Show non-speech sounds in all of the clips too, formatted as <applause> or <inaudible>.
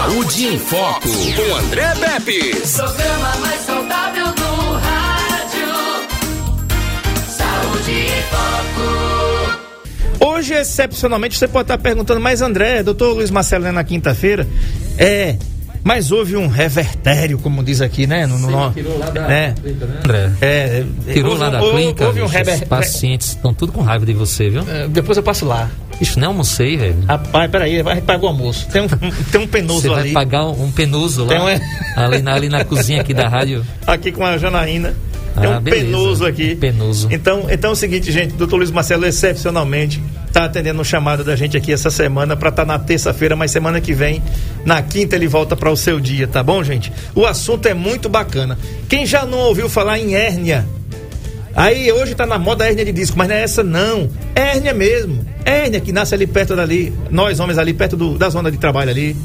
Saúde em Foco, com André Pepe. Programa mais saudável do rádio. Saúde em Foco. Hoje, excepcionalmente, você pode estar perguntando, mas André, doutor Luiz Marcelo, né, na quinta-feira, é, mas houve um revertério, como diz aqui, né? No, no, no- tirou lá da né? clínica, né? André, É, tirou houve lá um- da clínica, Houve um bicho, rever... os pacientes estão tudo com raiva de você, viu? É, Depois eu passo lá. Bicho, nem almocei, velho. Rapaz, peraí, vai pagar o almoço. Tem um, <laughs> tem um penoso Você vai ali. pagar um um penoso lá, Tem um- ali, na, ali na cozinha aqui da rádio. <laughs> Aqui com a Janaína. Tem Ah, um beleza. penoso aqui. Penoso. Então, então é o seguinte, gente, doutor Luiz Marcelo, excepcionalmente, está atendendo o chamado da gente aqui essa semana para estar na terça-feira, mas semana que vem, na quinta, ele volta para o seu dia, tá bom, gente? O assunto é muito bacana. Quem já não ouviu falar em hérnia? Aí hoje tá na moda hérnia de disco, mas não é essa não. É hérnia mesmo. Hérnia que nasce ali perto dali, nós homens ali perto do- da zona de trabalho ali,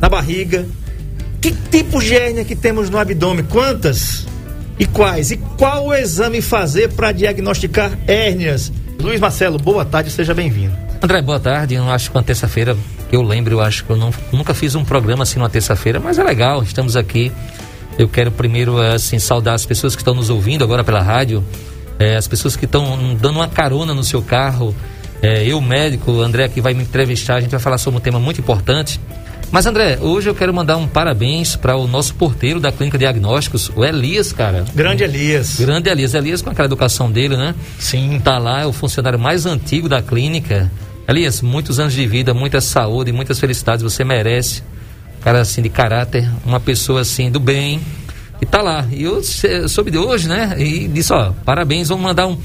na barriga. Que tipos de hérnia que temos no abdômen? Quantas? E quais? E qual o exame fazer para diagnosticar hérnias? Luiz Marcelo, boa tarde, seja bem-vindo. André, boa tarde. Eu acho que uma terça-feira, que eu lembro, eu acho que eu não, nunca fiz um programa assim numa terça-feira, mas é legal, estamos aqui. Eu quero primeiro, assim, saudar as pessoas que estão nos ouvindo agora pela rádio, eh, as pessoas que estão dando uma carona no seu carro. Eh, eu, médico, André aqui vai me entrevistar, a gente vai falar sobre um tema muito importante. Mas, André, hoje eu quero mandar um parabéns para o nosso porteiro da Clínica Diagnósticos, o Elias, cara. Grande Elias. Grande Elias. Elias, com aquela educação dele, né? Sim. Tá lá, é o funcionário mais antigo da clínica. Elias, muitos anos de vida, muita saúde, muitas felicidades, você merece. Cara assim de caráter, uma pessoa assim do bem. E tá lá. E eu soube de hoje, né? E disse, ó, parabéns, vamos mandar um,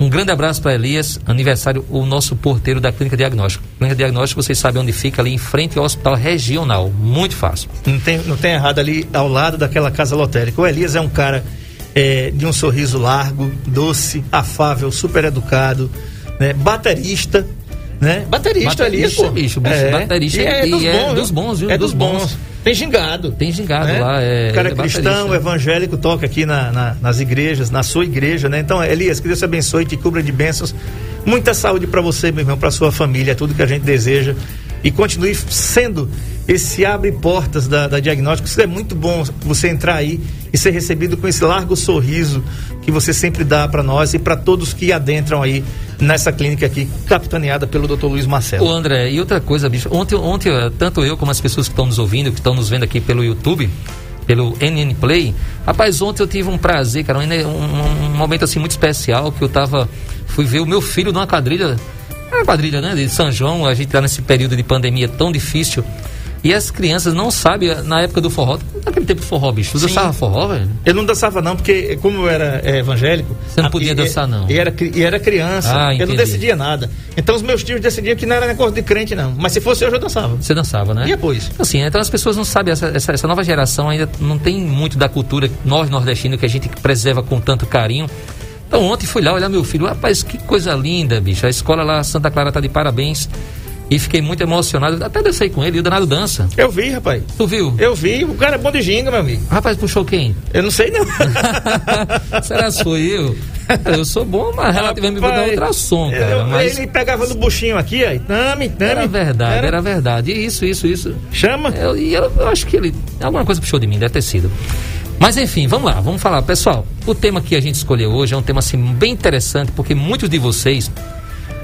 um grande abraço para Elias, aniversário, o nosso porteiro da Clínica Diagnóstico. Clínica Diagnóstico, vocês sabem onde fica, ali em frente ao Hospital Regional. Muito fácil. Não tem, não tem errado ali ao lado daquela casa lotérica. O Elias é um cara é, de um sorriso largo, doce, afável, super educado, né? baterista. Né? Baterista, Baterista, Elias, pô. bicho, bicho, baterista e é, e dos, é bons, dos bons, viu? É Dos dos bons. bons. Tem gingado. Tem gingado né? lá, é. O cara é ele cristão, evangélico, toca aqui na- na- nas igrejas, na sua igreja, né? Então, Elias, que Deus te abençoe, te cubra de bênçãos. Muita saúde para você, meu irmão, para sua família, é tudo que a gente deseja. E continue sendo esse abre portas da, da diagnóstico. Isso é muito bom você entrar aí e ser recebido com esse largo sorriso que você sempre dá para nós e para todos que adentram aí nessa clínica aqui, capitaneada pelo Dr. Luiz Marcelo. Ô André, e outra coisa, bicho, ontem, ontem eh, tanto eu como as pessoas que estão nos ouvindo, que estão nos vendo aqui pelo YouTube, pelo NN Play, rapaz, ontem eu tive um prazer, cara, um, um- um momento assim muito especial que eu tava, fui ver o meu filho numa quadrilha, uma quadrilha, né, de São João, a gente tá nesse período de pandemia tão difícil, e as crianças não sabem, na época do forró, naquele tempo do forró, bicho, tu Sim. dançava forró, velho? Eu não dançava não, porque como eu era é, evangélico... Você não a- podia e- dançar, não. E era, e era criança, Ah, eu não entendi. decidia nada. Então os meus tios decidiam que não era negócio de crente não, mas se fosse eu já dançava. Você dançava, né? E depois? Assim, então as pessoas não sabem, essa, essa, essa nova geração ainda não tem muito da cultura, nós nordestinos, que a gente preserva com tanto carinho. Então ontem fui lá olhar meu filho, rapaz, que coisa linda, bicho. A escola lá, Santa Clara, tá de parabéns. E fiquei muito emocionado, até dancei com ele, e o danado dança. Eu vi, rapaz. Tu viu? Eu vi, o cara é bom de ginga, meu amigo. Rapaz, puxou quem? Eu não sei não. <laughs> Será que foi eu? Eu sou bom, mas relativamente vou dar Rapaz, ultrassom, cara. eu- Mas Ele pegava no buchinho aqui, aí, tame, tame. era verdade, era verdade. Isso, isso, isso. Chama. Eu, e eu, eu acho que ele. Alguma coisa puxou de mim, deve ter sido. Mas enfim, vamos lá, vamos falar. Pessoal, o tema que a gente escolheu hoje é um tema assim bem interessante, porque muitos de vocês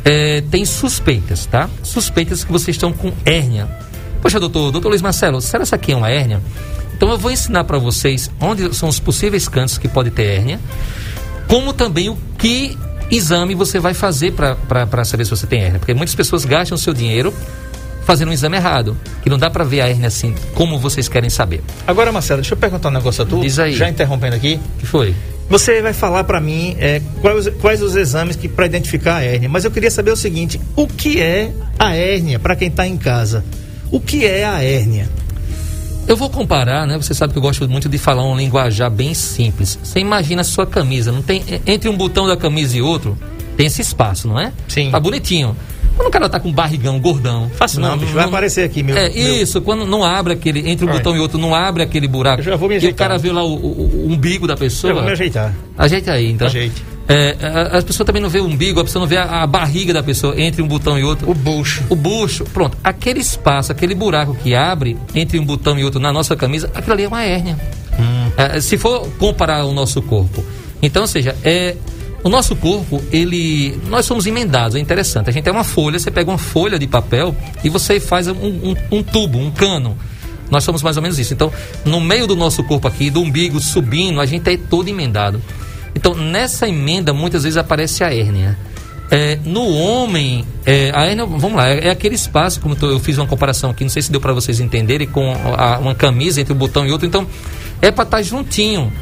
eh, têm suspeitas, tá? Suspeitas que vocês estão com hérnia. Poxa, doutor, doutor Luiz Marcelo, será que essa aqui é uma hérnia? Então eu vou ensinar para vocês onde são os possíveis cantos que pode ter hérnia, como também o que exame você vai fazer para saber se você tem hérnia. Porque muitas pessoas gastam seu dinheiro fazendo um exame errado, que não dá para ver a hérnia assim, como vocês querem saber. Agora, Marcelo, deixa eu perguntar um negócio a tu. Diz aí. Já interrompendo aqui. O que foi? Você vai falar pra mim é, quais, quais os exames que para identificar a hérnia. Mas eu queria saber o seguinte: o que é a hérnia para quem tá em casa? O que é a hérnia? Eu vou comparar, né? Você sabe que eu gosto muito de falar um linguajar bem simples. Você imagina a sua camisa, não tem entre um botão da camisa e outro tem esse espaço, não é? Sim. Tá bonitinho. Quando o cara tá com barrigão, gordão. Fácil não, bicho, vai aparecer aqui, meu- É meu- isso, quando não abre aquele entre um Vai. botão e outro não abre aquele buraco. Eu já vou me e o ajeitar. cara vê lá o, o- o umbigo da pessoa. Eu vou me ajeitar. Ajeita aí, então. Ajeite. É, a, a pessoa também não vê o umbigo, a pessoa não vê a, a barriga da pessoa entre um botão e outro. O bucho. O bucho, pronto. Aquele espaço, aquele buraco que abre entre um botão e outro na nossa camisa, aquilo ali é uma hérnia. É, se for comparar o nosso corpo. Então, ou seja, é, o nosso corpo, ele. Nós somos emendados, é interessante. A gente tem uma folha, você pega uma folha de papel e você faz um, um, um tubo, um cano. Nós somos mais ou menos isso. Então, no meio do nosso corpo aqui, do umbigo subindo, a gente é todo emendado. Então, nessa emenda, muitas vezes aparece a hérnia. É, no homem, é, a hérnia, vamos lá, é, é aquele espaço, como eu fiz uma comparação aqui, não sei se deu para vocês entenderem, com a, uma camisa entre um botão e outro, então é para estar tá juntinho.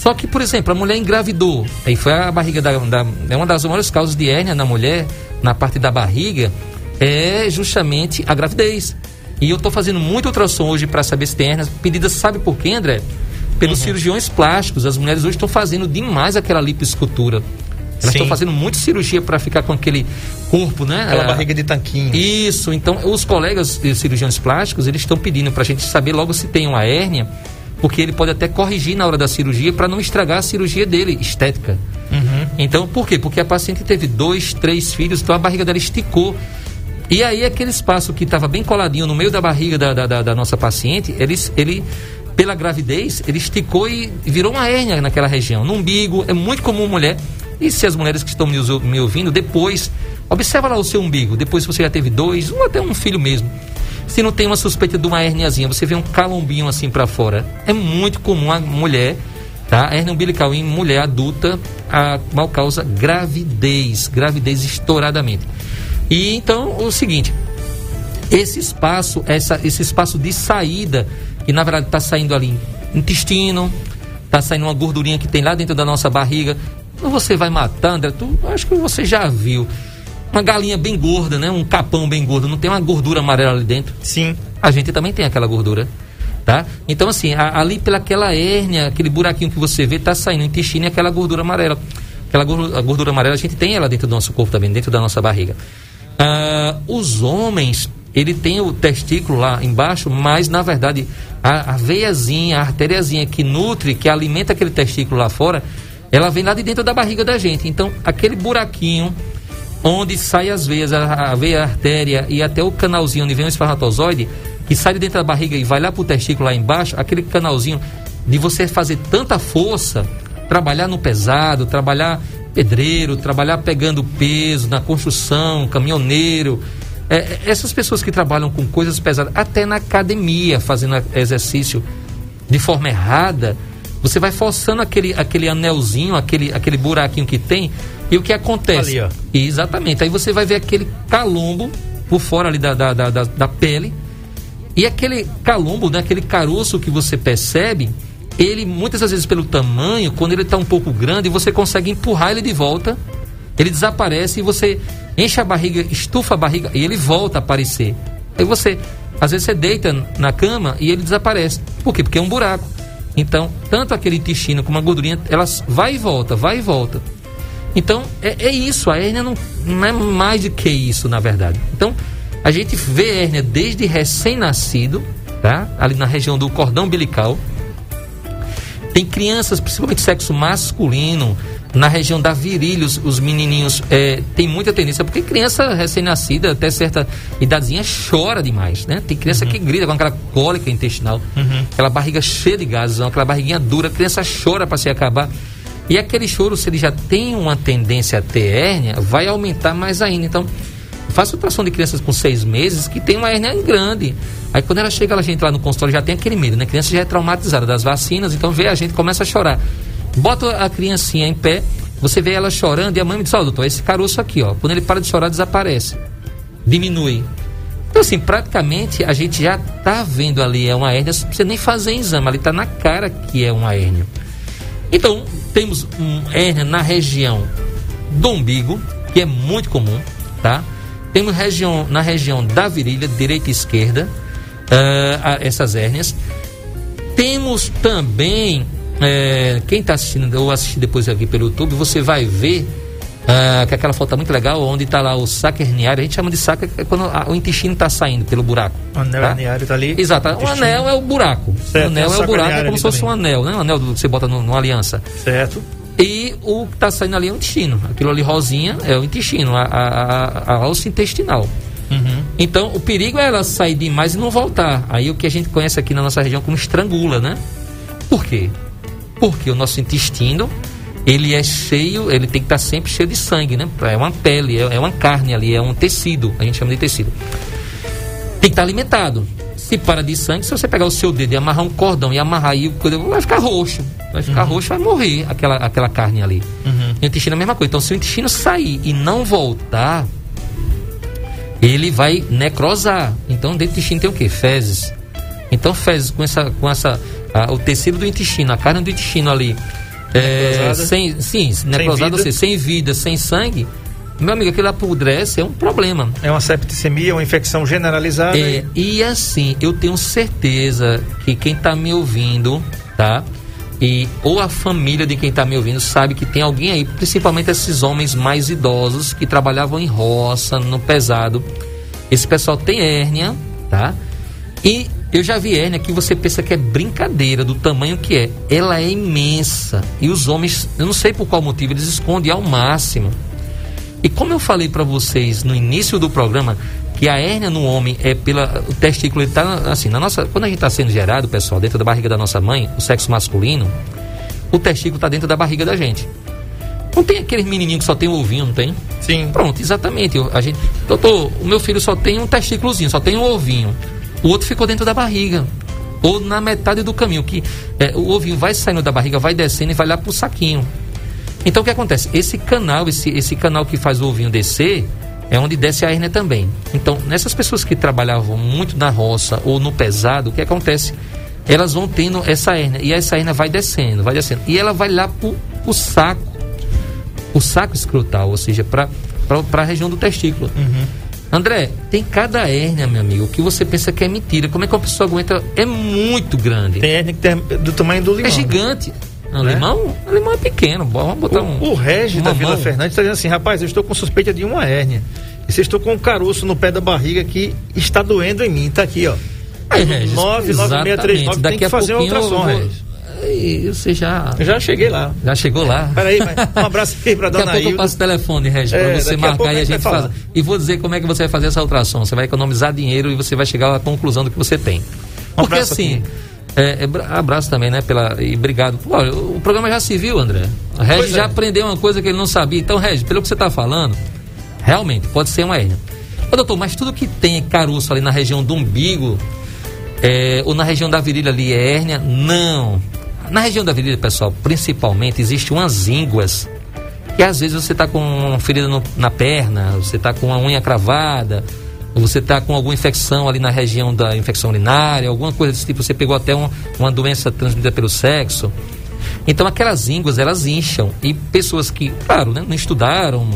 Só que, por exemplo, a mulher engravidou, aí foi a barriga da, da, É uma das maiores causas de hérnia na mulher, na parte da barriga, é justamente a gravidez. E eu estou fazendo muito ultrassom hoje para saber se tem hérnia. Pedida, sabe por quê, André? Pelos uhum. cirurgiões plásticos. As mulheres hoje estão fazendo demais aquela lipoescultura. Elas estão fazendo muita cirurgia para ficar com aquele corpo, né? Aquela é, barriga de tanquinho. Isso. Então, os colegas cirurgiões plásticos, eles estão pedindo para a gente saber logo se tem uma hérnia, porque ele pode até corrigir na hora da cirurgia para não estragar a cirurgia dele, estética. Uhum. Então, por quê? Porque a paciente teve dois, três filhos, então a barriga dela esticou. E aí, aquele espaço que estava bem coladinho no meio da barriga da, da, da nossa paciente, ele, ele pela gravidez, ele esticou e virou uma hérnia naquela região. No umbigo, é muito comum mulher e se as mulheres que estão me, me ouvindo, depois, observa lá o seu umbigo, depois se você já teve dois, ou até um filho mesmo. Se não tem uma suspeita de uma herniazinha, você vê um calombinho assim para fora. É muito comum a mulher, tá? A hernia umbilical em mulher adulta, a mal causa gravidez, gravidez estouradamente. E então, o seguinte, esse espaço, essa, esse espaço de saída, que na verdade está saindo ali intestino, está saindo uma gordurinha que tem lá dentro da nossa barriga, você vai matar, André, tu, acho que você já viu. Uma galinha bem gorda, né? Um capão bem gordo. Não tem uma gordura amarela ali dentro? Sim. A gente também tem aquela gordura. Tá? Então, assim, a, ali pelaquela hérnia, aquele buraquinho que você vê, tá saindo o intestino e aquela gordura amarela. Aquela gordura, gordura amarela, a gente tem ela dentro do nosso corpo também, dentro da nossa barriga. Ah, os homens, ele tem o testículo lá embaixo, mas na verdade a, a veiazinha, a artériazinha que nutre, que alimenta aquele testículo lá fora, ela vem lá de dentro da barriga da gente. Então, aquele buraquinho onde sai as veias, a, a veia, a artéria e até o canalzinho onde vem o espermatozoide, que sai de dentro da barriga e vai lá para o testículo lá embaixo, aquele canalzinho de você fazer tanta força, trabalhar no pesado, trabalhar pedreiro, trabalhar pegando peso na construção, caminhoneiro. É, é essas pessoas que trabalham com coisas pesadas, até na academia, fazendo exercício de forma errada, você vai forçando aquele, aquele anelzinho, aquele, aquele buraquinho que tem, e o que acontece? Ali, ó. Exatamente. Aí você vai ver aquele calombo por fora ali da, da, da, da pele. E aquele calombo, né, aquele caroço que você percebe, ele muitas vezes pelo tamanho, quando ele está um pouco grande, você consegue empurrar ele de volta, ele desaparece e você enche a barriga, estufa a barriga e ele volta a aparecer. Aí você, às vezes você deita na cama e ele desaparece. Por quê? Porque é um buraco. Então, tanto aquele intestino como a gordurinha, elas vai e volta, vai e volta. Então, é, é isso, a hérnia não, não, é mais do que isso, na verdade. Então, a gente vê hérnia desde recém-nascido, tá? Ali na região do cordão umbilical. Tem crianças, principalmente sexo masculino, na região da virilha, os, os menininhos é, tem muita tendência, porque criança recém-nascida, até certa idadezinha, chora demais, né? Tem criança uhum. que grita com aquela cólica intestinal, uhum. aquela barriga cheia de gases, aquela barriguinha dura, a criança chora para se acabar. E aquele choro, se ele já tem uma tendência a ter hérnia, vai aumentar mais ainda. Então, faço ultrassom de crianças com seis meses que tem uma hérnia grande. Aí quando ela chega, a gente lá no consultório já tem aquele medo, né? A criança já é traumatizada das vacinas, então vê a gente começa a chorar. Bota a criancinha em pé, você vê ela chorando e a mãe me diz: Ó, oh, doutor, esse caroço aqui, ó, quando ele para de chorar, desaparece, diminui. Então, assim, praticamente a gente já tá vendo ali é uma hérnia, não precisa nem fazer exame, ali tá na cara que é uma hérnia. Então, temos um hérnia na região do umbigo, que é muito comum, tá? Temos região, na região da virilha, direita e esquerda, uh, essas hérnias. Temos também é, quem está assistindo ou assistir depois aqui pelo YouTube, você vai ver ah, que aquela foto é muito legal, onde está lá o saco herniário. A gente chama de saco é quando a, o intestino está saindo pelo buraco. O anel tá? herniário está ali. Exato. O anel é o buraco. Certo, o anel é o buraco, é como se fosse um anel, né? Um anel que você bota no, numa aliança. Certo. E o que está saindo ali é o intestino. Aquilo ali rosinha é o intestino, a, a, a, a alça intestinal. Uhum. Então, o perigo é ela sair demais e não voltar. Aí o que a gente conhece aqui na nossa região como estrangula, né? Por quê? Porque o nosso intestino, ele é cheio, ele tem que estar sempre cheio de sangue, né? É uma pele, é, é uma carne ali, é um tecido, a gente chama de tecido. Tem que estar alimentado. Se para de sangue, se você pegar o seu dedo e amarrar um cordão e amarrar aí, vai ficar roxo. Vai ficar roxo, vai morrer aquela, aquela carne ali. Uhum. E o intestino é a mesma coisa. Então, se o intestino sair e não voltar, ele vai necrosar. Então, dentro do intestino tem o quê? Fezes. Então, fezes com essa, com essa, a- o tecido do intestino, a carne do intestino ali, é, sem, sim, necrosada, seja, sem vida, sem sangue, meu amigo, aquilo apodrece, é um problema. É uma septicemia, uma infecção generalizada. É, e assim, eu tenho certeza que quem está me ouvindo, tá? E, ou a família de quem está me ouvindo sabe que tem alguém aí, principalmente esses homens mais idosos que trabalhavam em roça, no pesado. Esse pessoal tem hérnia, tá? E eu já vi hérnia que você pensa que é brincadeira do tamanho que é. Ela é imensa. E os homens, eu não sei por qual motivo, eles escondem ao máximo. E como eu falei para vocês no início do programa, que a hérnia no homem é pela. O testículo ele tá assim, na nossa. Quando a gente está sendo gerado, pessoal, dentro da barriga da nossa mãe, o sexo masculino, o testículo está dentro da barriga da gente. Não tem aquele menininho que só tem um ovinho, não tem? Sim. Pronto, exatamente. Eu- A gente, doutor, o meu filho só tem um testículozinho, só tem um ovinho. O outro ficou dentro da barriga. Ou na metade do caminho, que é, o ovinho vai saindo da barriga, vai descendo e vai lá pro saquinho. Então o que acontece? Esse canal, esse, esse canal que faz o ovinho descer, é onde desce a hérnia também. Então, nessas pessoas que trabalhavam muito na roça ou no pesado, o que acontece? Elas vão tendo essa hérnia. E essa hérnia vai descendo, vai descendo. E ela vai lá pro, pro saco. O saco escrotal, ou seja, para a região do testículo. André, tem cada hérnia, meu amigo, que você pensa que é mentira. Como é que uma pessoa aguenta? É muito grande. Tem hérnia que tem do tamanho do limão. é gigante. Não, Né? limão, limão é pequeno. Vamos botar um. O, o Regis da Vila. Fernandes está dizendo assim, rapaz, eu estou com suspeita de uma hérnia. E se estou com um caroço no pé da barriga que está doendo em mim, tá aqui, ó. Aí, Regis, 99639 exatamente. tem que fazer uma ultrassom, vou- Regis. Aí, você já, Eu já cheguei lá. já chegou lá. Peraí, um abraço aqui pra Daqui a dona pouco eu passo o telefone, Regis, É, pra você a marcar pouco e a a gente faz. falar. E vou dizer como é que você vai fazer essa ultrassom. Você vai economizar dinheiro e você vai chegar à conclusão do que você tem. Porque abraço assim, aqui. é, é, bra- abraço também, né? Pela, e obrigado. Pô, o programa já se viu, André. O Regis é. já aprendeu uma coisa que ele não sabia. Então, Regis, pelo que você está falando, realmente pode ser uma hérnia. Ô, doutor, mas tudo que tem caroço ali na região do umbigo, é, ou na região da virilha ali é hérnia? Não. Na região da virilha, pessoal, principalmente, existe umas ínguas que às vezes você está com uma ferida no- na perna, você está com uma unha cravada, você está com alguma infecção ali na região da infecção urinária, alguma coisa desse tipo, você pegou até um- uma doença transmitida pelo sexo. Então aquelas ínguas, elas incham. E pessoas que, claro, né, não estudaram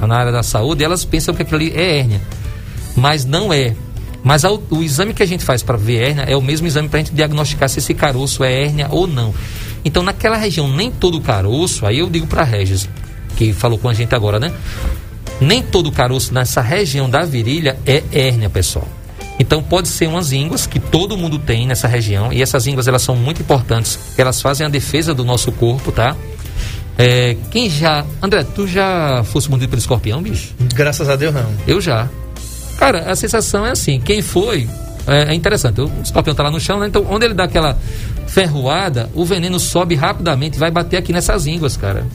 na área da saúde, elas pensam que aquilo ali é hérnia. Mas não é. Mas a- o exame que a gente faz para ver hérnia é o mesmo exame para a gente diagnosticar se esse caroço é hérnia ou não. Então, naquela região, nem todo caroço, aí eu digo para Regis, que falou com a gente agora, né? Nem todo caroço nessa região da virilha é hérnia, pessoal. Então, pode ser umas ínguas que todo mundo tem nessa região, e essas ínguas elas são muito importantes, elas fazem a defesa do nosso corpo, tá? É, quem já. André, tu já fosse mordido pelo escorpião, bicho? Graças a Deus, não. Eu já. Cara, a sensação é assim, quem foi, é, é interessante, o escorpião tá lá no chão, né? Então, onde ele dá aquela ferroada, o veneno sobe rapidamente vai bater aqui nessas ínguas, cara.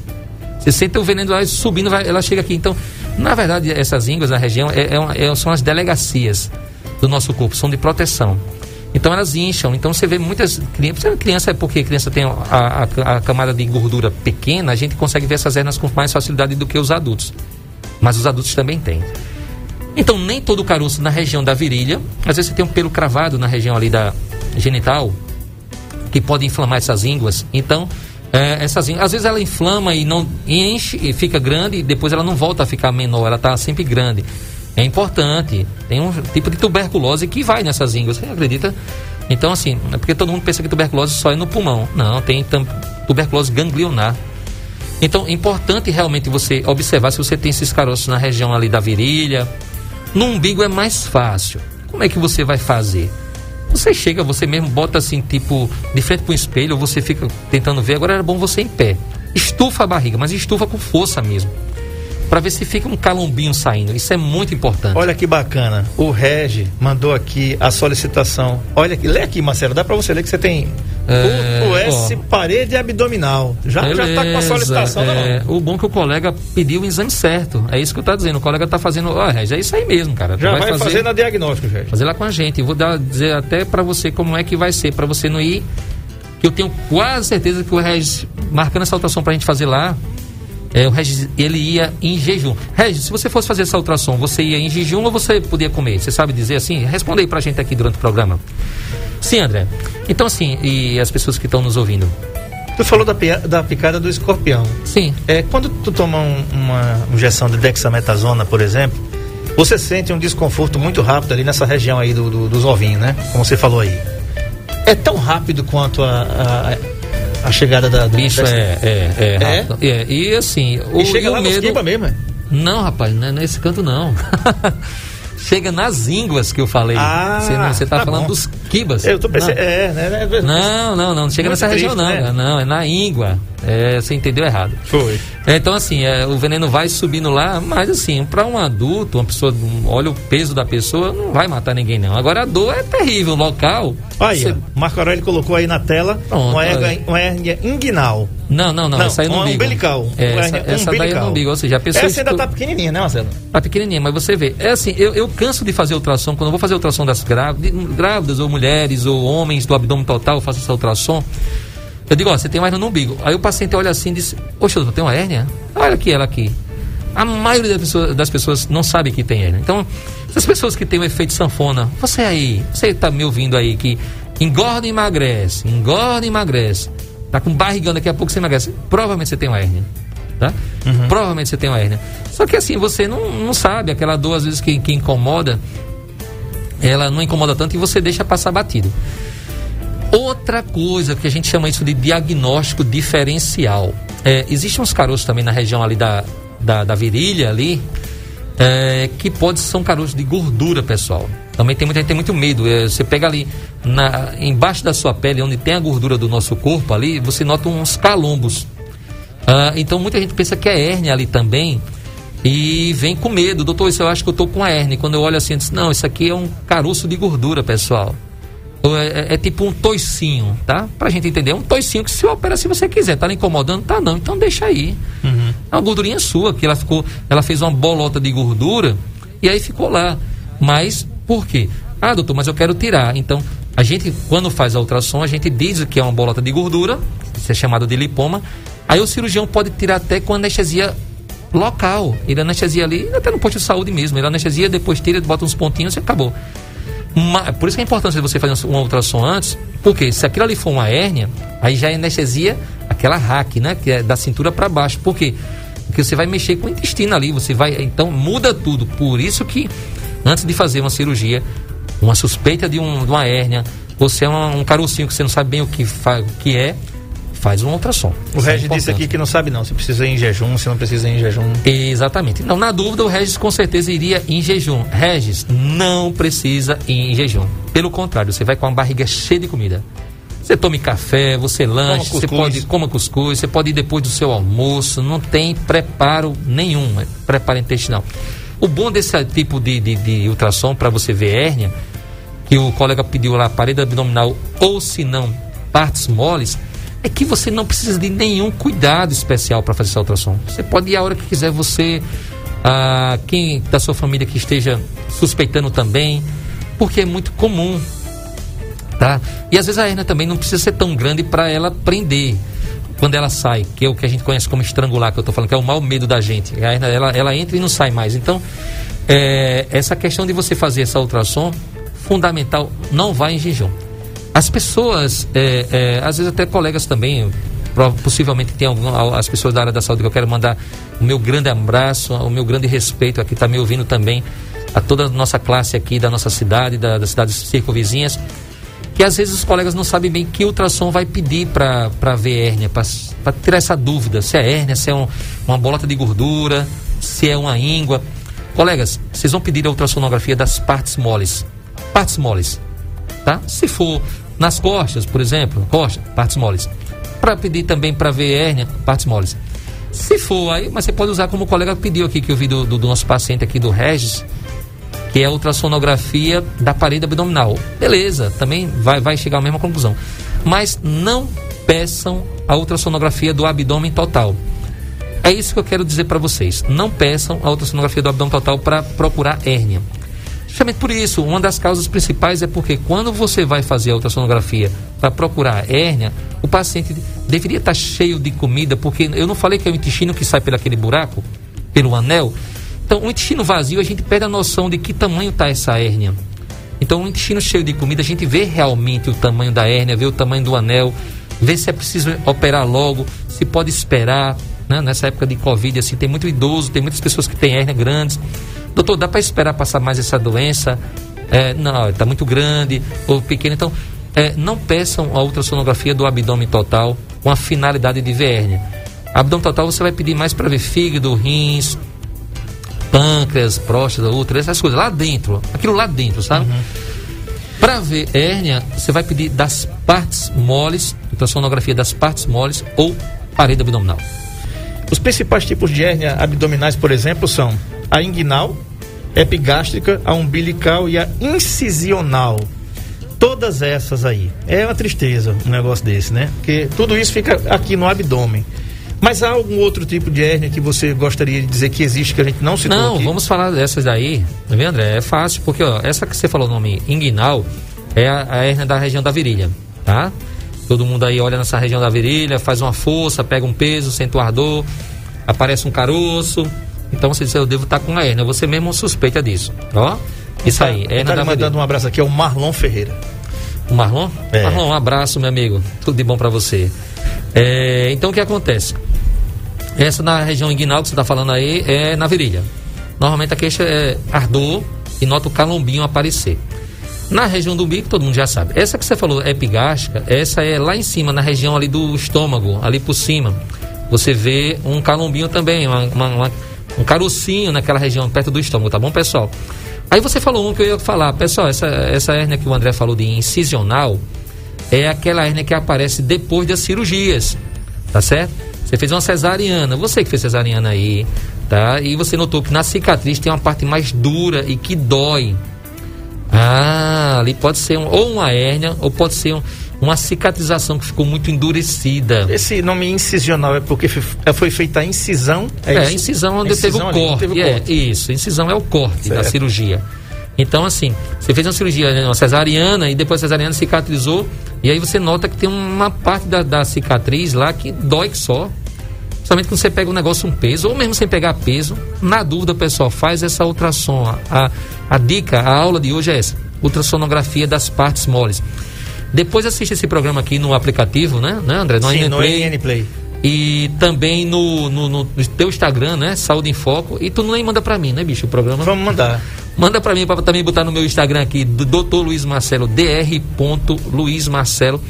Você sente o veneno lá subindo, vai- ela chega aqui. Então, na verdade, essas ínguas na região é, é uma- é- são as delegacias do nosso corpo, são de proteção. Então elas incham. Então você vê muitas crianças. Criança é porque criança tem a, a- a camada de gordura pequena, a gente consegue ver essas hernias com mais facilidade do que os adultos. Mas os adultos também têm. Então, nem todo caroço na região da virilha. Às vezes você tem um pelo cravado na região ali da genital, que pode inflamar essas ínguas. Então, é, essas ínguas, às vezes ela inflama e não enche e fica grande e depois ela não volta a ficar menor, ela está sempre grande. É importante. Tem um tipo de tuberculose que vai nessas ínguas, você acredita? Então, assim, é porque todo mundo pensa que tuberculose só é no pulmão. Não, tem tuberculose ganglionar. Então, é importante realmente você observar se você tem esses caroços na região ali da virilha. No umbigo é mais fácil. Como é que você vai fazer? Você chega, você mesmo bota assim, tipo, de frente para o espelho, você fica tentando ver. Agora era bom você em pé. estufa a barriga, mas estufa com força mesmo. Para ver se fica um calombinho saindo. Isso é muito importante. Olha que bacana. O Regi mandou aqui a solicitação. Olha aqui, lê aqui, Marcelo. Dá para você ler que você tem É, o, o S ó. parede abdominal. Já, já tá com a Beleza, solicitação, é, não? O bom é que o colega pediu o exame certo. É isso que eu tô dizendo. O colega tá fazendo. Ó, é isso aí mesmo, cara. Tu Já vai, fazer... na diagnóstico, Regi. fazer lá com a gente. Eu vou dar, dizer até para você como é que vai ser, para você não ir. Que eu tenho quase certeza que o Regis, marcando essa ultrassom pra gente fazer lá, é, o Regis, ele ia em jejum. Regis, se você fosse fazer essa ultrassom, você ia em jejum ou você podia comer? Você sabe dizer assim? Responda aí pra gente aqui durante o programa. Sim, André. Então, assim, e as pessoas que estão nos ouvindo? Tu falou da, da picada do escorpião. Sim. É, quando tu toma um- uma injeção de dexametasona, por exemplo, você sente um desconforto muito rápido ali nessa região aí do, do- dos ovinhos, né? Como você falou aí. É tão rápido quanto a, a, a chegada da... do Bicho dex- é, é, é, rápido. É, E assim, o, E chega e o lá nos medo. mesmo, é? Não, rapaz, não é nesse canto não. <laughs> Chega nas ínguas que eu falei. Ah, você, não- você tá, tá falando bom. dos quibas. Eu tô pensando... Não. É, né? né? Não, não, não, não chega Muito nessa região triste, não. né? Não, é na íngua. É, você entendeu errado. Foi. É, então, assim, é, o veneno vai subindo lá, mas assim, para um adulto, uma pessoa, olha o peso da pessoa, não vai matar ninguém, não. Agora a dor é terrível, o local. Aí, você- Marco Aurélio colocou aí na tela Pronto, uma, hérnia, olha. uma hérnia inguinal. Não, não, não, Não, essa aí é no umbigo. umbilical. É, essa, hérnia essa daí é no umbilical. umbigo, ou seja, a pessoa. Essa ainda tá pequenininha, né, Marcelo? Tá pequenininha, mas você vê. É assim, eu, eu canso de fazer ultrassom. Quando eu vou fazer ultrassom das grávidas, grávidas ou mulheres ou homens do abdômen total, eu faço essa ultrassom. Eu digo, ó, você tem uma hérnia no umbigo. Aí o paciente olha assim e diz, oxe, doutor, tem uma hérnia? Olha aqui, ela aqui. A maioria das pessoas, das pessoas não sabe que tem hérnia. Então, essas pessoas que têm o efeito sanfona, você aí, você está me ouvindo aí, que engorda e emagrece, engorda e emagrece, tá com barrigão, daqui a pouco você emagrece, provavelmente você tem uma hérnia. Tá? Provavelmente você tem uma hérnia. Só que assim, você não, não sabe, aquela dor às vezes que, que incomoda, ela não incomoda tanto e você deixa passar batido. Outra coisa que a gente chama isso de diagnóstico diferencial. É, Existem uns caroços também na região ali da, da, da virilha ali, é, que pode ser um caroço de gordura, pessoal. Também tem muita gente tem muito medo. É, você pega ali na, embaixo da sua pele, onde tem a gordura do nosso corpo ali, você nota uns calombos. Ah, então muita gente pensa que é hérnia ali também e vem com medo. Doutor, isso eu acho que eu tô com a hérnia. E Quando eu olho assim, eu disse, não, isso aqui é um caroço de gordura, pessoal. É, é- é tipo um toicinho, tá? Pra gente entender. É um toicinho que se opera se você quiser. Tá incomodando? Tá não. Então deixa aí. É uma gordurinha sua, que ela ficou. Ela fez uma bolota de gordura e aí ficou lá. Mas por quê? Ah, doutor, mas eu quero tirar. Então, a gente, quando faz a ultrassom, a gente diz que é uma bolota de gordura, isso é chamado de lipoma. Aí o cirurgião pode tirar até com anestesia local. Ele anestesia ali, até no posto de saúde mesmo. Ele anestesia, depois tira, bota uns pontinhos e acabou. Ma- por isso que é importante você fazer uma ultrassom antes, porque se aquilo ali for uma hérnia, aí já é anestesia aquela raque, né? Que é da cintura para baixo. Por quê? Porque você vai mexer com o intestino ali, você vai. Então muda tudo. Por isso que antes de fazer uma cirurgia, uma suspeita de, um, de uma hérnia, se é um, um carocinho que você não sabe bem o que, o que é, faz um ultrassom. O Isso é Regis disse importante. aqui que não sabe não, se precisa ir em jejum, se não precisa ir em jejum. Exatamente. Então, na dúvida, o Regis com certeza iria em jejum. Regis não precisa ir em jejum. Pelo contrário, você vai com a barriga cheia de comida. Você tome café, você lanche, você pode coma cuscuz, você pode ir depois do seu almoço, não tem preparo nenhum, é preparo intestinal. O bom desse tipo de, de, de ultrassom para você ver hérnia, que o colega pediu lá, parede abdominal ou se não, partes moles, é que você não precisa de nenhum cuidado especial para fazer essa ultrassom. Você pode ir a hora que quiser, você, ah, quem da sua família que esteja suspeitando também, porque é muito comum, tá? E às vezes a hernia também não precisa ser tão grande para ela prender. Quando ela sai, que é o que a gente conhece como estrangular, que eu estou falando, que é o mau medo da gente. A hernia, ela, ela entra e não sai mais. Então, é, essa questão de você fazer essa ultrassom, fundamental, não vai em jejum. As pessoas, é, é, às vezes até colegas também, possivelmente tem algum, as pessoas da área da saúde que eu quero mandar o meu grande abraço, o meu grande respeito aqui, está me ouvindo também, a toda a nossa classe aqui da nossa cidade, da, das cidades circunvizinhas, que às vezes os colegas não sabem bem que ultrassom vai pedir para ver hérnia, para tirar essa dúvida, se é hérnia, se é um- uma bolota de gordura, se é uma íngua. Colegas, vocês vão pedir a ultrassonografia das partes moles. Partes moles, tá? Se for nas costas, por exemplo, costa, partes moles. para pedir também para ver hérnia, partes moles. Se for aí, mas você pode usar como o colega pediu aqui, que eu vi do, do, do nosso paciente aqui do Regis, que é a ultrassonografia da parede abdominal. Beleza, também vai, vai chegar à mesma conclusão. Mas não peçam a ultrassonografia do abdômen total. É isso que eu quero dizer para vocês. Não peçam a ultrassonografia do abdômen total para procurar hérnia. Justamente por isso, uma das causas principais é porque quando você vai fazer a ultrassonografia para procurar hérnia, o paciente deveria estar tá cheio de comida, porque eu não falei que é o intestino que sai pelo aquele buraco, pelo anel. Então, o intestino vazio, a gente perde a noção de que tamanho está essa hérnia. Então, o intestino cheio de comida, a gente vê realmente o tamanho da hérnia, vê o tamanho do anel, vê se é preciso operar logo, se pode esperar. Né? Nessa época de Covid, assim, tem muito idoso, tem muitas pessoas que têm hérnia grandes. Doutor, dá para esperar passar mais essa doença? É, não, está muito grande ou pequeno. Então, é, não peçam a ultrassonografia do abdômen total com a finalidade de ver hérnia. Abdômen total você vai pedir mais para ver fígado, rins, pâncreas, próstata, útero, essas coisas lá dentro, aquilo lá dentro, sabe? Uhum. Para ver hérnia, você vai pedir das partes moles, ultrassonografia das partes moles ou parede abdominal. Os principais tipos de hérnia abdominais, por exemplo, são a inguinal, epigástrica, a umbilical e a incisional. Todas essas aí. É uma tristeza um negócio desse, né? Porque tudo isso fica aqui no abdômen. Mas há algum outro tipo de hérnia que você gostaria de dizer que existe que a gente não citou Não, aqui? vamos falar dessas daí, tá vendo, André? É fácil, porque ó, essa que você falou o nome inguinal é a, a hérnia da região da virilha, tá? Todo mundo aí olha nessa região da virilha, faz uma força, pega um peso, sente o ardor, aparece um caroço, então você diz, eu devo estar com a hérnia. Você mesmo suspeita disso. Ó, isso aí. Hérnia da mandando um abraço aqui é o Marlon Ferreira. O Marlon? É. Marlon, um abraço, meu amigo. Tudo de bom para você. É, então o que acontece? Essa na região inguinal que você está falando aí é na virilha. Normalmente a queixa é ardor e nota o calombinho aparecer. Na região do bico, todo mundo já sabe. Essa que você falou, epigástrica, essa é lá em cima, na região ali do estômago, ali por cima. Você vê um calombinho também, uma, uma, uma um carocinho naquela região perto do estômago, tá bom, pessoal? Aí você falou um que eu ia falar, pessoal, essa, essa hérnia que o André falou de incisional é aquela hérnia que aparece depois das cirurgias, tá certo? Você fez uma cesariana, você que fez cesariana aí, tá? E você notou que na cicatriz tem uma parte mais dura e que dói. Ah, ali pode ser um, ou uma hérnia, ou pode ser um, uma cicatrização que ficou muito endurecida. Esse nome incisional é porque foi, foi feita a incisão? É, é incisão onde teve o corte. Teve é, corte. isso, incisão é o corte certo. da cirurgia. Então, assim, você fez uma cirurgia, né, uma cesariana, e depois a cesariana cicatrizou, e aí você nota que tem uma parte da, da cicatriz lá que dói que só. Somente quando você pega um negócio, um peso, ou mesmo sem pegar peso, na dúvida, pessoal, faz essa ultrassom. A, a dica, a aula de hoje é essa: ultrassonografia das partes moles. Depois assiste esse programa aqui no aplicativo, né, né André? No Sim, no NN Play. E também no, no, no, teu Instagram, né? Saúde em Foco. E tu nem manda pra mim, né, bicho? O programa. Vamos mandar. Manda pra mim, pra também botar no meu Instagram aqui, Dr. Luiz Marcelo, dr. Luiz Marcelo.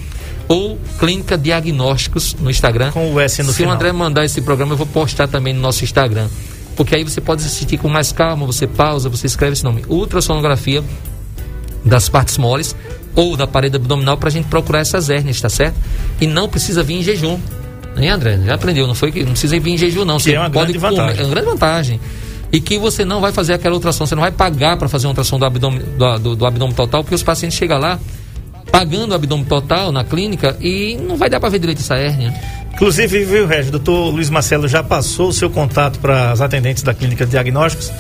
Ou Clínica Diagnósticos no Instagram. Com o S no Se final. o André mandar esse programa, eu vou postar também no nosso Instagram. Porque aí você pode assistir com mais calma, você pausa, você escreve esse nome. Ultrassonografia das partes moles ou da parede abdominal para a gente procurar essas hérnias, tá certo? E não precisa vir em jejum. Hein, André? Já aprendeu, não foi que não precisa vir em jejum, não. Você é uma pode grande comer, vantagem. É uma grande vantagem. E que você não vai fazer aquela ultrassom, você não vai pagar para fazer uma ultrassom do abdômen, do, do, do abdômen total, porque os pacientes chegam lá pagando o abdômen total na clínica e não vai dar para ver direito essa hérnia. Inclusive, viu, Regis, doutor Luiz Marcelo já passou o seu contato para as atendentes da clínica de diagnósticos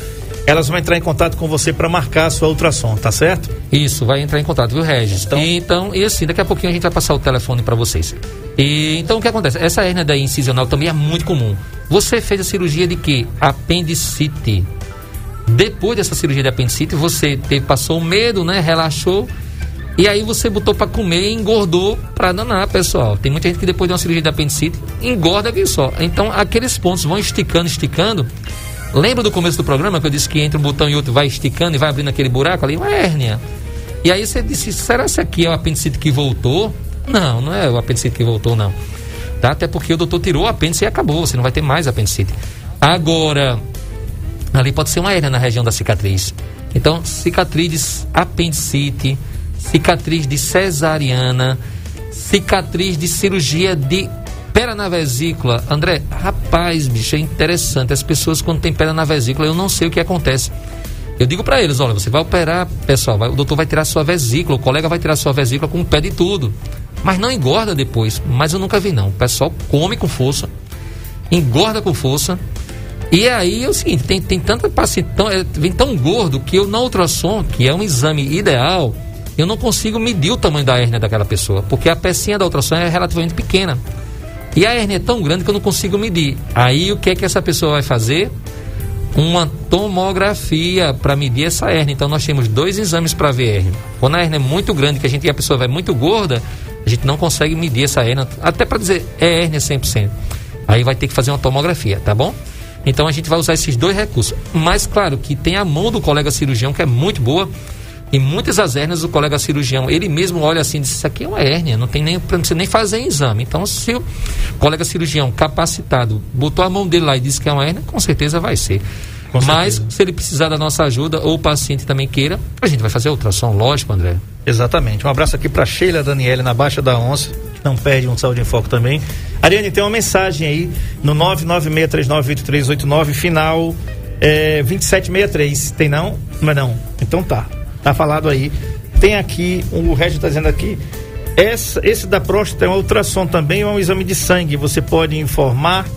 elas vão entrar em contato com você para marcar a sua ultrassom, tá certo? Isso, vai entrar em contato, viu, Regis? Então, e, então, e assim, daqui a pouquinho a gente vai passar o telefone para vocês. E então o que acontece? Essa hernia da incisional também é muito comum. Você fez a cirurgia de quê? Apendicite. Depois dessa cirurgia de apendicite, você teve, passou o medo, né? Relaxou. E aí você botou para comer e engordou para danar, pessoal. Tem muita gente que depois de uma cirurgia de apendicite engorda aqui só. Então aqueles pontos vão esticando, esticando Lembra do começo do programa que eu disse que entre um botão e outro vai esticando e vai abrindo aquele buraco ali? Uma hérnia. E aí você disse, será que aqui é o apendicite que voltou? Não, não é o apendicite que voltou, não. Tá? Até porque o doutor tirou o apêndice e acabou, você não vai ter mais apendicite. Agora, ali pode ser uma hérnia na região da cicatriz. Então, cicatriz de apendicite, cicatriz de cesariana, cicatriz de cirurgia de Pedra na vesícula. André, rapaz, bicho, é interessante. As pessoas, quando tem pedra na vesícula, eu não sei o que acontece. Eu digo para eles, olha, você vai operar, pessoal, vai, o doutor vai tirar sua vesícula, o colega vai tirar sua vesícula com o pé de tudo. Mas não engorda depois. Mas eu nunca vi, não. O pessoal come com força, engorda com força. E aí é o seguinte, tem, tem tanta paciente, tão, é, vem tão gordo que eu na ultrassom, que é um exame ideal, eu não consigo medir o tamanho da hérnia daquela pessoa, porque a pecinha da ultrassom é relativamente pequena. E a hérnia é tão grande que eu não consigo medir. Aí o que é que essa pessoa vai fazer? uma tomografia para medir essa hérnia. Então nós temos dois exames para ver hérnia. Quando a hérnia é muito grande, que a gente a pessoa vai muito gorda, a gente não consegue medir essa hérnia, até para dizer é hérnia 100%. Aí vai ter que fazer uma tomografia, tá bom? Então a gente vai usar esses dois recursos. Mas claro que tem a mão do colega cirurgião que é muito boa. E muitas das hérnias, o colega cirurgião, ele mesmo olha assim e diz: Isso aqui é uma hérnia, não tem nem, não precisa nem fazer exame. Então, se o colega cirurgião capacitado botou a mão dele lá e disse que é uma hérnia, com certeza vai ser. Com Mas, certeza. se ele precisar da nossa ajuda ou o paciente também queira, a gente vai fazer a ultrassom, lógico, André. Exatamente. Um abraço aqui para Sheila Daniele na Baixa da Onça, que não perde um Saúde em Foco também. Ariane, tem uma mensagem aí no 996398389, final é, 2763. Tem não? Mas não. Então tá. Tá falado aí. Tem aqui, o Regis está dizendo aqui, essa, esse da próstata é um ultrassom também, é um exame de sangue. Você pode informar.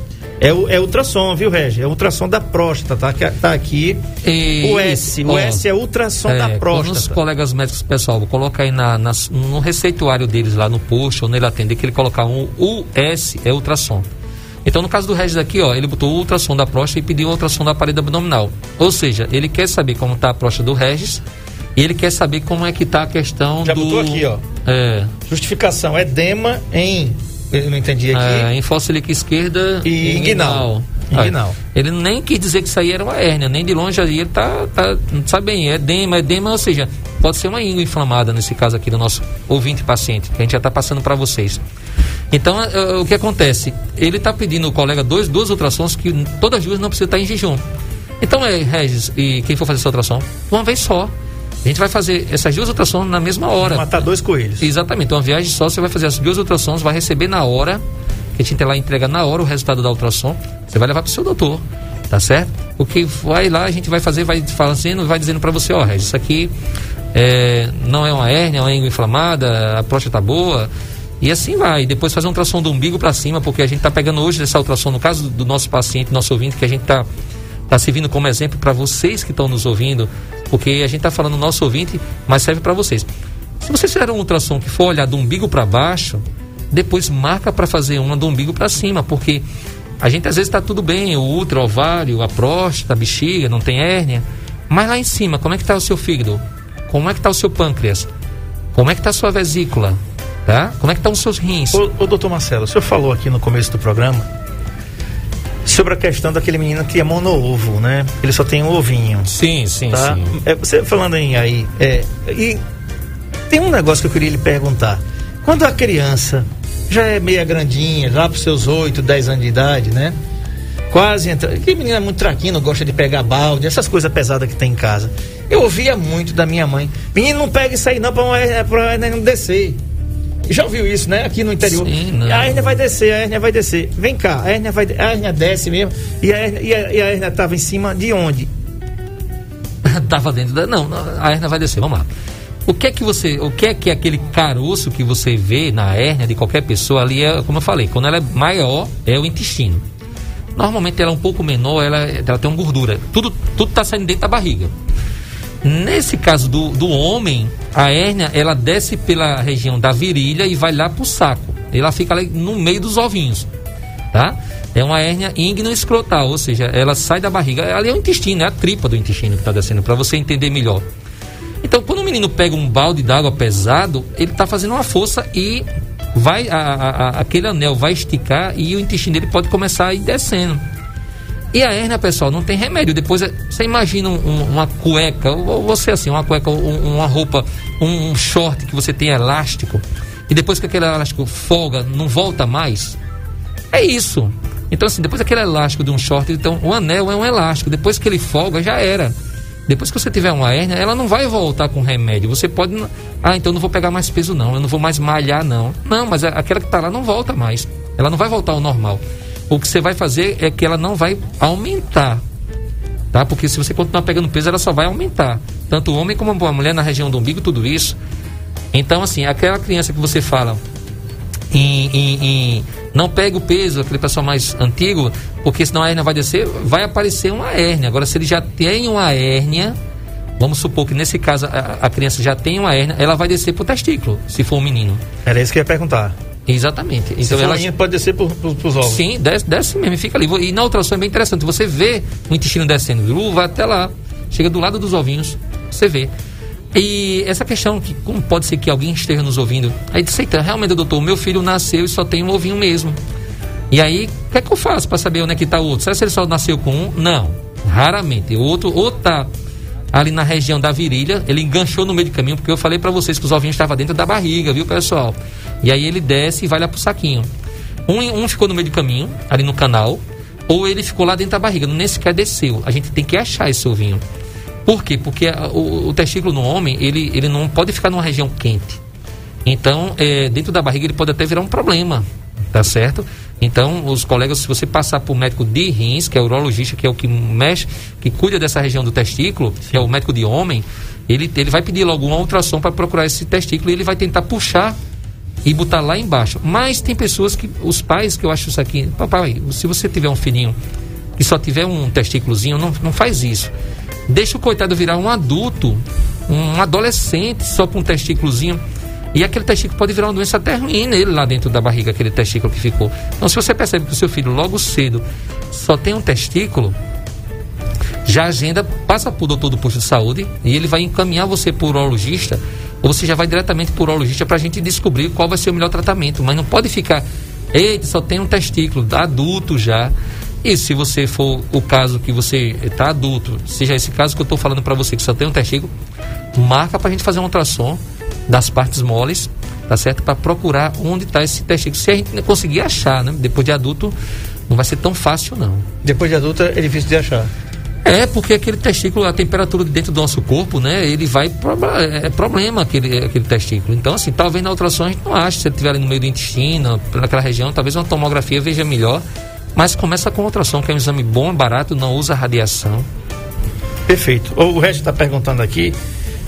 É, é ultrassom, viu, Regis? É ultrassom da próstata, tá, tá aqui. E, o S. O S é ultrassom é, da próstata. os colegas médicos, pessoal, vou colocar aí na, na, no receituário deles lá no post ou nele atender, que ele colocar um US é ultrassom. Então, no caso do Regis aqui, ó, ele botou o ultrassom da próstata e pediu o ultrassom da parede abdominal. Ou seja, ele quer saber como está a próstata do Regis e ele quer saber como é que está a questão Já do... botou aqui, ó. É. Justificação, edema em... Eu não entendi aqui. É, em fóssilica esquerda e inguinal. Inguinal. É. Ele nem quis dizer que isso aí era uma hérnia, nem de longe aí ele tá, tá sabe bem, é edema, edema, ou seja, pode ser uma íngua inflamada nesse caso aqui do nosso ouvinte paciente, que a gente já está passando para vocês. Então, é, é, o que acontece? Ele está pedindo o colega dois, duas ultrassons que todas as duas não precisa estar em jejum. Então, é, Regis, e quem for fazer essa ultrassom, uma vez só. A gente vai fazer essas duas ultrassons na mesma hora. Matar dois coelhos. Exatamente. Então, uma viagem só, você vai fazer as duas ultrassons, vai receber na hora, que a gente lá entrega na hora o resultado da ultrassom, você vai levar para o seu doutor, tá certo? O que vai lá, a gente vai fazer, vai fazendo, vai dizendo para você, ó, Regis, isso aqui é, não é uma hérnia, é uma íngua inflamada, a próstata tá boa, e assim vai. Depois fazer um ultrassom do umbigo para cima, porque a gente está pegando hoje essa ultrassom, no caso do nosso paciente, nosso ouvinte, que a gente está tá servindo como exemplo para vocês que estão nos ouvindo, porque a gente está falando nosso ouvinte, mas serve para vocês. Se vocês fizeram um ultrassom que for olhar do umbigo para baixo, depois marca para fazer uma do umbigo para cima, porque a gente às vezes está tudo bem, o útero, o ovário, a próstata, a bexiga, não tem hérnia, mas lá em cima, como é que está o seu fígado? Como é que está o seu pâncreas? Como é que está a sua vesícula? Tá? Como é que estão os seus rins? Ô, ô, doutor Marcelo, o senhor falou aqui no começo do programa sobre a questão daquele menino que é monoovo, né? Ele só tem um ovinho. Sim, sim, tá? sim. É, você falando em aí, é, e tem um negócio que eu queria lhe perguntar. Quando a criança já é meia grandinha, lá para seus 8, 10 anos de idade, né? Quase entra. Que menino é muito traquino, gosta de pegar balde, essas coisas pesadas que tem em casa. Eu ouvia muito da minha mãe: menino, não pega isso aí não para não descer. Já ouviu isso, né? Aqui no interior. Sim, a hérnia vai descer, a hérnia vai descer. Vem cá, a hérnia, vai, a hérnia desce mesmo. E a hérnia, e a, e a hérnia estava em cima de onde? <laughs> Tava dentro da. Não, a hérnia vai descer, vamos lá. O que é que você, o que é que aquele caroço que você vê na hérnia de qualquer pessoa ali é, como eu falei, quando ela é maior é o intestino. Normalmente ela é um pouco menor, ela, ela tem uma gordura. Tudo tudo está saindo dentro da barriga. Nesse caso do, do homem, a hérnia ela desce pela região da virilha e vai lá pro saco. Ela fica ali no meio dos ovinhos, tá? É uma hérnia íngno-escrotal, ou seja, ela sai da barriga. Ali é o intestino, é a tripa do intestino que está descendo, para você entender melhor. Então, quando o menino pega um balde d'água pesado, ele está fazendo uma força e vai a, a, aquele anel vai esticar e o intestino dele pode começar a ir descendo. E a hérnia, pessoal, não tem remédio. Depois é, você imagina um, uma cueca, ou você assim, uma cueca, um, uma roupa, um, um short que você tem elástico, e depois que aquele elástico folga, não volta mais. É isso. Então, assim, depois daquele elástico de um short, então o anel é um elástico. Depois que ele folga, já era. Depois que você tiver uma hérnia, ela não vai voltar com remédio. Você pode. Ah, então não vou pegar mais peso, não. Eu não vou mais malhar, não. Não, mas aquela que está lá não volta mais. Ela não vai voltar ao normal. O que você vai fazer é que ela não vai aumentar. Tá? Porque se você continuar pegando peso, ela só vai aumentar. Tanto o homem como a mulher na região do umbigo, tudo isso. Então, assim, aquela criança que você fala em, em, em não pegue o peso, aquele pessoal mais antigo, porque senão a hérnia vai descer, vai aparecer uma hérnia. Agora, se ele já tem uma hérnia, vamos supor que nesse caso a, a criança já tem uma hérnia, ela vai descer pro testículo, se for um menino. Era isso que eu ia perguntar. Exatamente. Então ela pode descer por, pros ovos. Sim, desce, desce mesmo, fica ali. E na ultrassom é bem interessante. Você vê o intestino descendo, uh, vai até lá, chega do lado dos ovinhos, você vê. E essa questão, que como pode ser que alguém esteja nos ouvindo, aí disse, eita, realmente, doutor, meu filho nasceu e só tem um ovinho mesmo. E aí, o que é que eu faço para saber onde é que está o outro? Será que ele só nasceu com um? Não, raramente. O outro ou tá ali na região da virilha, ele enganchou no meio do caminho, porque eu falei para vocês que os ovinhos estavam dentro da barriga, viu, pessoal? E aí ele desce e vai lá pro saquinho. Um, um ficou no meio do caminho, ali no canal, ou ele ficou lá dentro da barriga, nem sequer desceu. A gente tem que achar esse ovinho. Por quê? Porque o, o, testículo no homem, ele, ele não pode ficar numa região quente. Então, é, dentro da barriga, ele pode até virar um problema, tá certo? Então, os colegas, se você passar por médico de rins, que é o urologista, que é o que mexe, que cuida dessa região do testículo, Sim. que é o médico de homem, ele, ele vai pedir logo uma ultrassom para procurar esse testículo e ele vai tentar puxar e botar lá embaixo. Mas tem pessoas que, os pais, que eu acho isso aqui, papai, se você tiver um filhinho que só tiver um testículozinho, não, não faz isso. Deixa o coitado virar um adulto, um adolescente só com um testículozinho. E aquele testículo pode virar uma doença até ruim nele lá dentro da barriga, aquele testículo que ficou. Então, se você percebe que o seu filho logo cedo só tem um testículo, já agenda, passa para o doutor do posto de saúde e ele vai encaminhar você para o urologista, ou você já vai diretamente para o urologista para a gente descobrir qual vai ser o melhor tratamento. Mas não pode ficar, eita, só tem um testículo, adulto já. E se você for o caso que você está adulto, seja esse caso que eu estou falando para você que só tem um testículo, marca para a gente fazer um ultrassom das partes moles, tá certo? Para procurar onde está esse testículo. Se a gente conseguir achar, né? Depois de adulto, não vai ser tão fácil, não. Depois de adulto é difícil de achar. É, porque aquele testículo, a temperatura de dentro do nosso corpo, né? Ele vai. É problema aquele, aquele testículo. Então, assim, talvez na ultrassom a gente não ache. Se ele estiver ali no meio do intestino, naquela região, talvez uma tomografia veja melhor. Mas começa com ultrassom, que é um exame bom, barato, não usa radiação. Perfeito. O Regis está perguntando aqui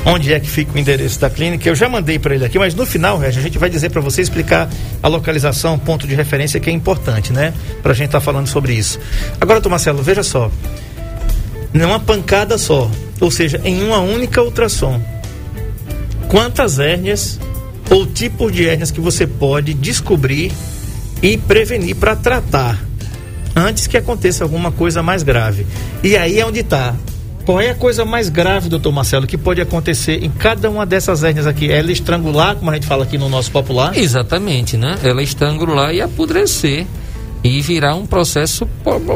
onde é que fica o endereço da clínica. Eu já mandei para ele aqui, mas no final, Regis, a gente vai dizer para você explicar a localização, ponto de referência, que é importante, né? Para a gente estar tá falando sobre isso. Agora, Marcelo, veja só. Numa pancada só, ou seja, em uma única ultrassom, quantas hérnias ou tipos de hérnias que você pode descobrir e prevenir para tratar antes que aconteça alguma coisa mais grave. E aí é onde está. Qual é a coisa mais grave, doutor Marcelo, que pode acontecer em cada uma dessas hérnias aqui? Ela estrangular, como a gente fala aqui no nosso popular? Exatamente, né? Ela estrangular e apodrecer e virar um processo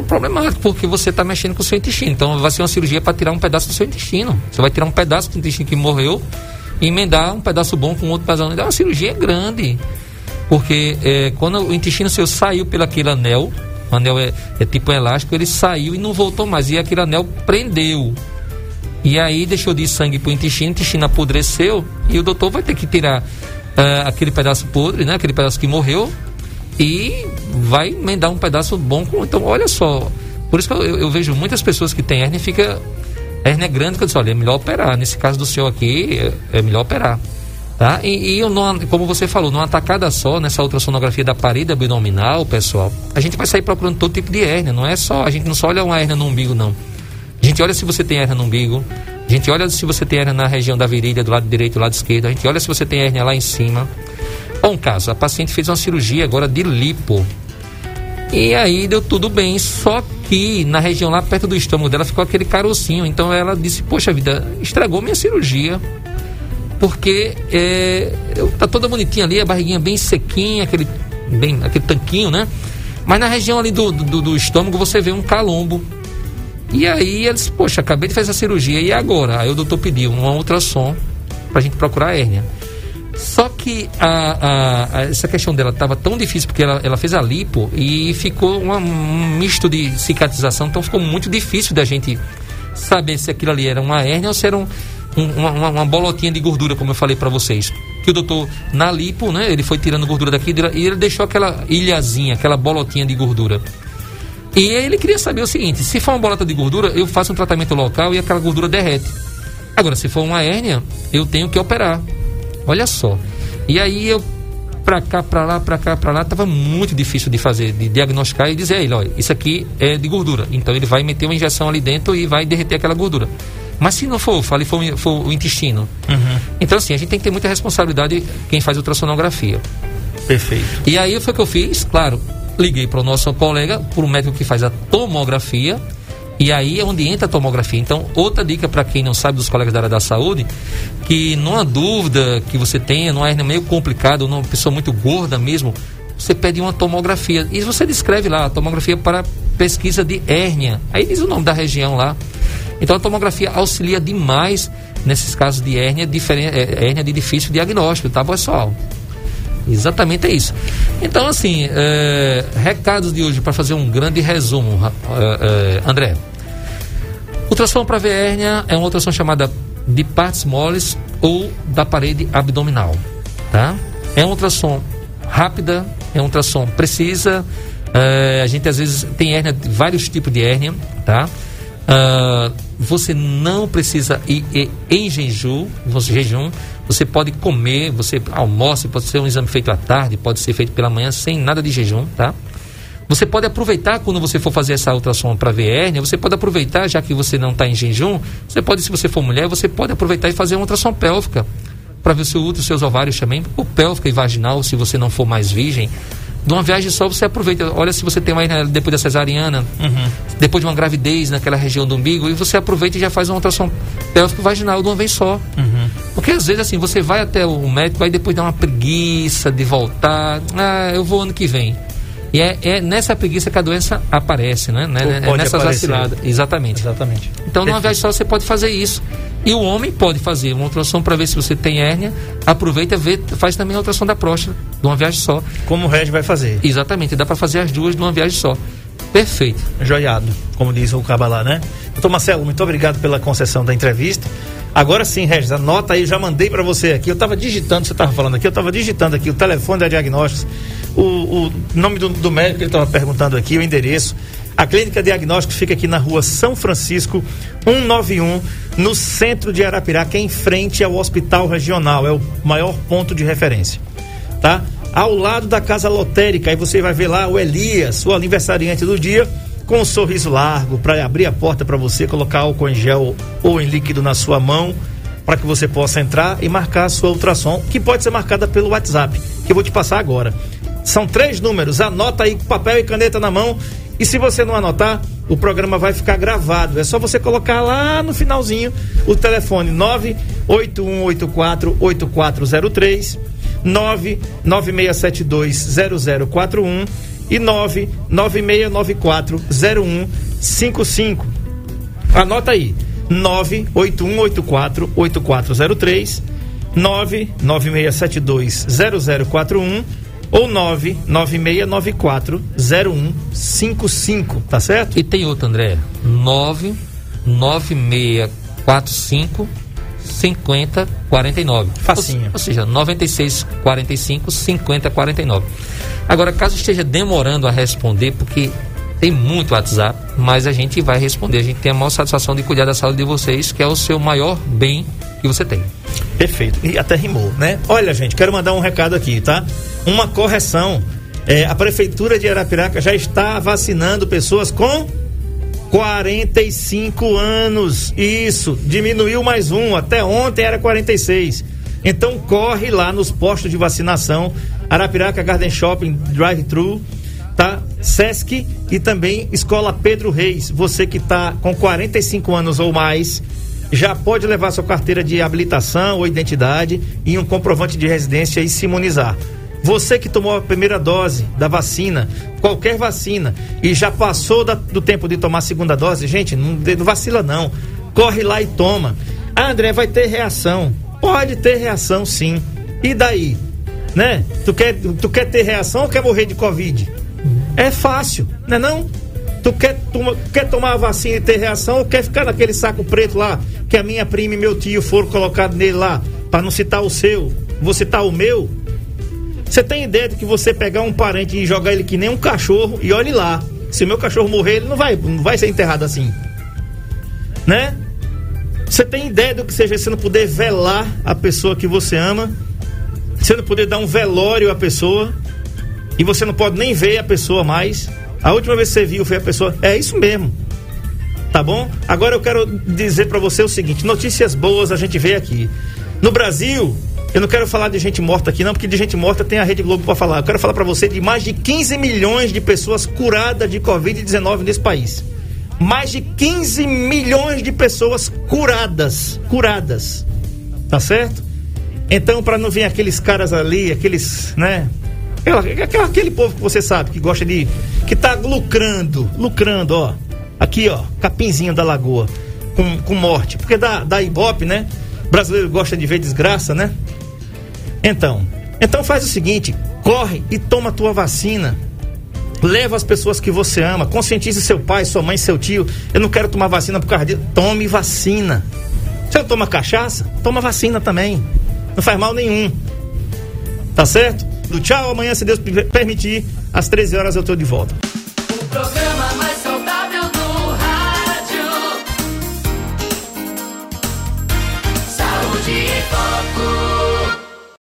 problemático, porque você está mexendo com o seu intestino. Então vai ser uma cirurgia para tirar um pedaço do seu intestino. Você vai tirar um pedaço do intestino que morreu e emendar um pedaço bom com outro pedaço. É uma cirurgia grande. Porque é, quando o intestino seu saiu pelo aquele anel, o anel é, é tipo um elástico, ele saiu e não voltou mais. E aquele anel prendeu. E aí deixou de ir sangue para o intestino, o intestino apodreceu e o doutor vai ter que tirar uh, aquele pedaço podre, né? Aquele pedaço que morreu e vai emendar um pedaço bom. Com... Então, olha só. Por isso que eu, eu vejo muitas pessoas que têm hérnia fica hérnia grande que eu disse, olha, é melhor operar. Nesse caso do senhor aqui, é, é melhor operar. Tá? E, e numa, como você falou, numa tacada só, nessa ultrassonografia da parede abdominal, pessoal, a gente vai sair procurando todo tipo de hérnia. Não é só, a gente não só olha uma hérnia no umbigo, não. A gente olha se você tem hérnia no umbigo, a gente olha se você tem hérnia na região da virilha, do lado direito, do lado esquerdo, a gente olha se você tem hérnia lá em cima. Bom caso, a paciente fez uma cirurgia agora de lipo. E aí deu tudo bem, só que na região lá perto do estômago dela ficou aquele carocinho. Então ela disse: Poxa vida, estragou minha cirurgia porque é, tá toda bonitinha ali, a barriguinha bem sequinha, aquele, bem, aquele tanquinho, né? Mas na região ali do, do, do estômago você vê um calombo. E aí eles, poxa, acabei de fazer a cirurgia, e agora? Aí o doutor pediu um ultrassom pra gente procurar a hérnia. Só que a, a, a, essa questão dela estava tão difícil porque ela, ela fez a lipo e ficou uma, um misto de cicatrização, então ficou muito difícil da gente saber se aquilo ali era uma hérnia ou se era um, um- uma, uma- uma bolotinha de gordura, como eu falei para vocês. Que o doutor, na lipo, né? Ele foi tirando gordura daqui e ele deixou aquela ilhazinha, aquela bolotinha de gordura. E ele queria saber o seguinte: se for uma bolota de gordura, eu faço um tratamento local e aquela gordura derrete. Agora, se for uma hérnia, eu tenho que operar. Olha só. E aí eu pra cá, pra lá, pra cá, pra lá, tava muito difícil de fazer, de diagnosticar e dizer a ele, olha, isso aqui é de gordura. Então ele vai meter uma injeção ali dentro e vai derreter aquela gordura. Mas se não for, fale for, for o intestino. Então assim, a gente tem que ter muita responsabilidade quem faz ultrassonografia. Perfeito. E aí foi o que eu fiz, claro, liguei para o nosso colega, para o médico que faz a tomografia, e aí é onde entra a tomografia. Então, outra dica para quem não sabe dos colegas da área da saúde, que numa dúvida que você tenha, numa hernia meio complicada, ou numa pessoa muito gorda mesmo, você pede uma tomografia. E você descreve lá, a tomografia para pesquisa de hérnia. Aí diz o nome da região lá. Então a tomografia auxilia demais nesses casos de hérnia, diferen- é, hérnia de difícil diagnóstico, tá, pessoal? Exatamente é isso. Então, assim, é, recados de hoje para fazer um grande resumo, é, é, André. Ultrassom para ver hérnia é uma ultrassom chamada de partes moles ou da parede abdominal, tá? É uma ultrassom rápida, é uma ultrassom precisa. é, a gente às vezes tem hérnia, vários tipos de hérnia, tá? Ah, você não precisa ir, ir em jejum, você- jejum. Você pode comer, você almoça, pode ser um exame feito à tarde, pode ser feito pela manhã sem nada de jejum, tá? Você pode aproveitar quando você for fazer essa ultrassom para ver hérnia, você pode aproveitar, já que você não está em jejum, você pode, se você for mulher, você pode aproveitar e fazer uma ultrassom pélvica para ver se o útero, seus ovários também, ou pélvica e vaginal, se você não for mais virgem. De uma viagem só, você aproveita. Olha se você tem uma hérnia depois da cesariana, depois de uma gravidez naquela região do umbigo, e você aproveita e já faz uma ultrassom pélvica e vaginal de uma vez só. Porque às vezes assim, você vai até o médico, aí depois dá uma preguiça de voltar. Ah, eu vou ano que vem. E é, é nessa preguiça que a doença aparece, né? né? Ou É nessas aparecer. vaciladas. Exatamente. Exatamente. Então, numa viagem só, você pode fazer isso. E o homem pode fazer uma ultrassom para ver se você tem hérnia. Aproveita, vê, faz também a ultrassom da próstata, de uma viagem só. Como o Reg vai fazer? Exatamente, dá para fazer as duas de uma viagem só. Perfeito. Joiado, como diz o Cabalá, né? Doutor Marcelo, muito obrigado pela concessão da entrevista. Agora sim, Regis, anota aí, já mandei para você aqui. Eu estava digitando, você estava falando aqui, eu estava digitando aqui o telefone da Diagnósticos, o, o nome do, do médico que ele estava perguntando aqui, o endereço. A Clínica Diagnósticos fica aqui na rua São Francisco, 191, no centro de Arapiraca, em frente ao Hospital Regional. É o maior ponto de referência tá? Ao lado da casa lotérica, aí você vai ver lá o Elias, o aniversariante do dia, com um sorriso largo para abrir a porta para você, colocar álcool em gel ou em líquido na sua mão, para que você possa entrar e marcar a sua ultrassom, que pode ser marcada pelo WhatsApp, que eu vou te passar agora. São três números, anota aí com papel e caneta na mão. E se você não anotar, o programa vai ficar gravado. É só você colocar lá no finalzinho o telefone 98184 8403 996720041 e 996940155. Anota aí. 981848403 996720041 ou 996940155, tá certo? E tem outro, André. 99645 5049. Facinho. Ou, ou seja, 9645 5049. Agora, caso esteja demorando a responder, porque tem muito WhatsApp, mas a gente vai responder. A gente tem a maior satisfação de cuidar da saúde de vocês, que é o seu maior bem que você tem. Perfeito. E até rimou, né? Olha, gente, quero mandar um recado aqui, tá? Uma correção. É, a Prefeitura de Arapiraca já está vacinando pessoas com 45 anos. Isso, diminuiu mais um. Até ontem era 46. Então corre lá nos postos de vacinação. Arapiraca Garden Shopping Drive-Thru, tá? Sesc e também Escola Pedro Reis. Você que está com 45 anos ou mais, já pode levar sua carteira de habilitação ou identidade e um comprovante de residência e se imunizar. Você que tomou a primeira dose da vacina, qualquer vacina, e já passou da- do tempo de tomar a segunda dose, gente, não, não vacila não. Corre lá e toma. Ah, André, vai ter reação. Pode ter reação sim. E daí? Né? Tu quer, tu quer ter reação ou quer morrer de Covid? É fácil, não é não? Tu quer, tu quer tomar a vacina e ter reação ou quer ficar naquele saco preto lá que a minha prima e meu tio foram colocados nele lá, para não citar o seu, vou citar o meu? Você tem ideia de que você pegar um parente e jogar ele que nem um cachorro e olhe lá, se o meu cachorro morrer, ele não vai, não vai ser enterrado assim. Né? Você tem ideia do que seja você não poder velar a pessoa que você ama? Você não poder dar um velório à pessoa? E você não pode nem ver a pessoa mais? A última vez que você viu foi a pessoa. É isso mesmo. Tá bom? Agora eu quero dizer para você o seguinte: notícias boas a gente vê aqui. No Brasil, eu não quero falar de gente morta aqui, não, porque de gente morta tem a Rede Globo para falar. Eu quero falar para você de mais de 15 milhões de pessoas curadas de Covid-19 nesse país. Mais de 15 milhões de pessoas curadas. Curadas. Tá certo? Então, para não vir aqueles caras ali, aqueles, né? Aquela, aquele povo que você sabe, que gosta de. que tá lucrando, lucrando, ó. Aqui, ó, capinzinho da lagoa, com, com morte. Porque da, da Ibope, né? Brasileiro gosta de ver desgraça, né? Então, então faz o seguinte, corre e toma a tua vacina. Leva as pessoas que você ama, conscientize seu pai, sua mãe, seu tio. Eu não quero tomar vacina por causa disso. Tome vacina. Você não toma cachaça? Toma vacina também. Não faz mal nenhum. Tá certo? Do tchau, amanhã, se Deus permitir, às 13 horas eu tô de volta.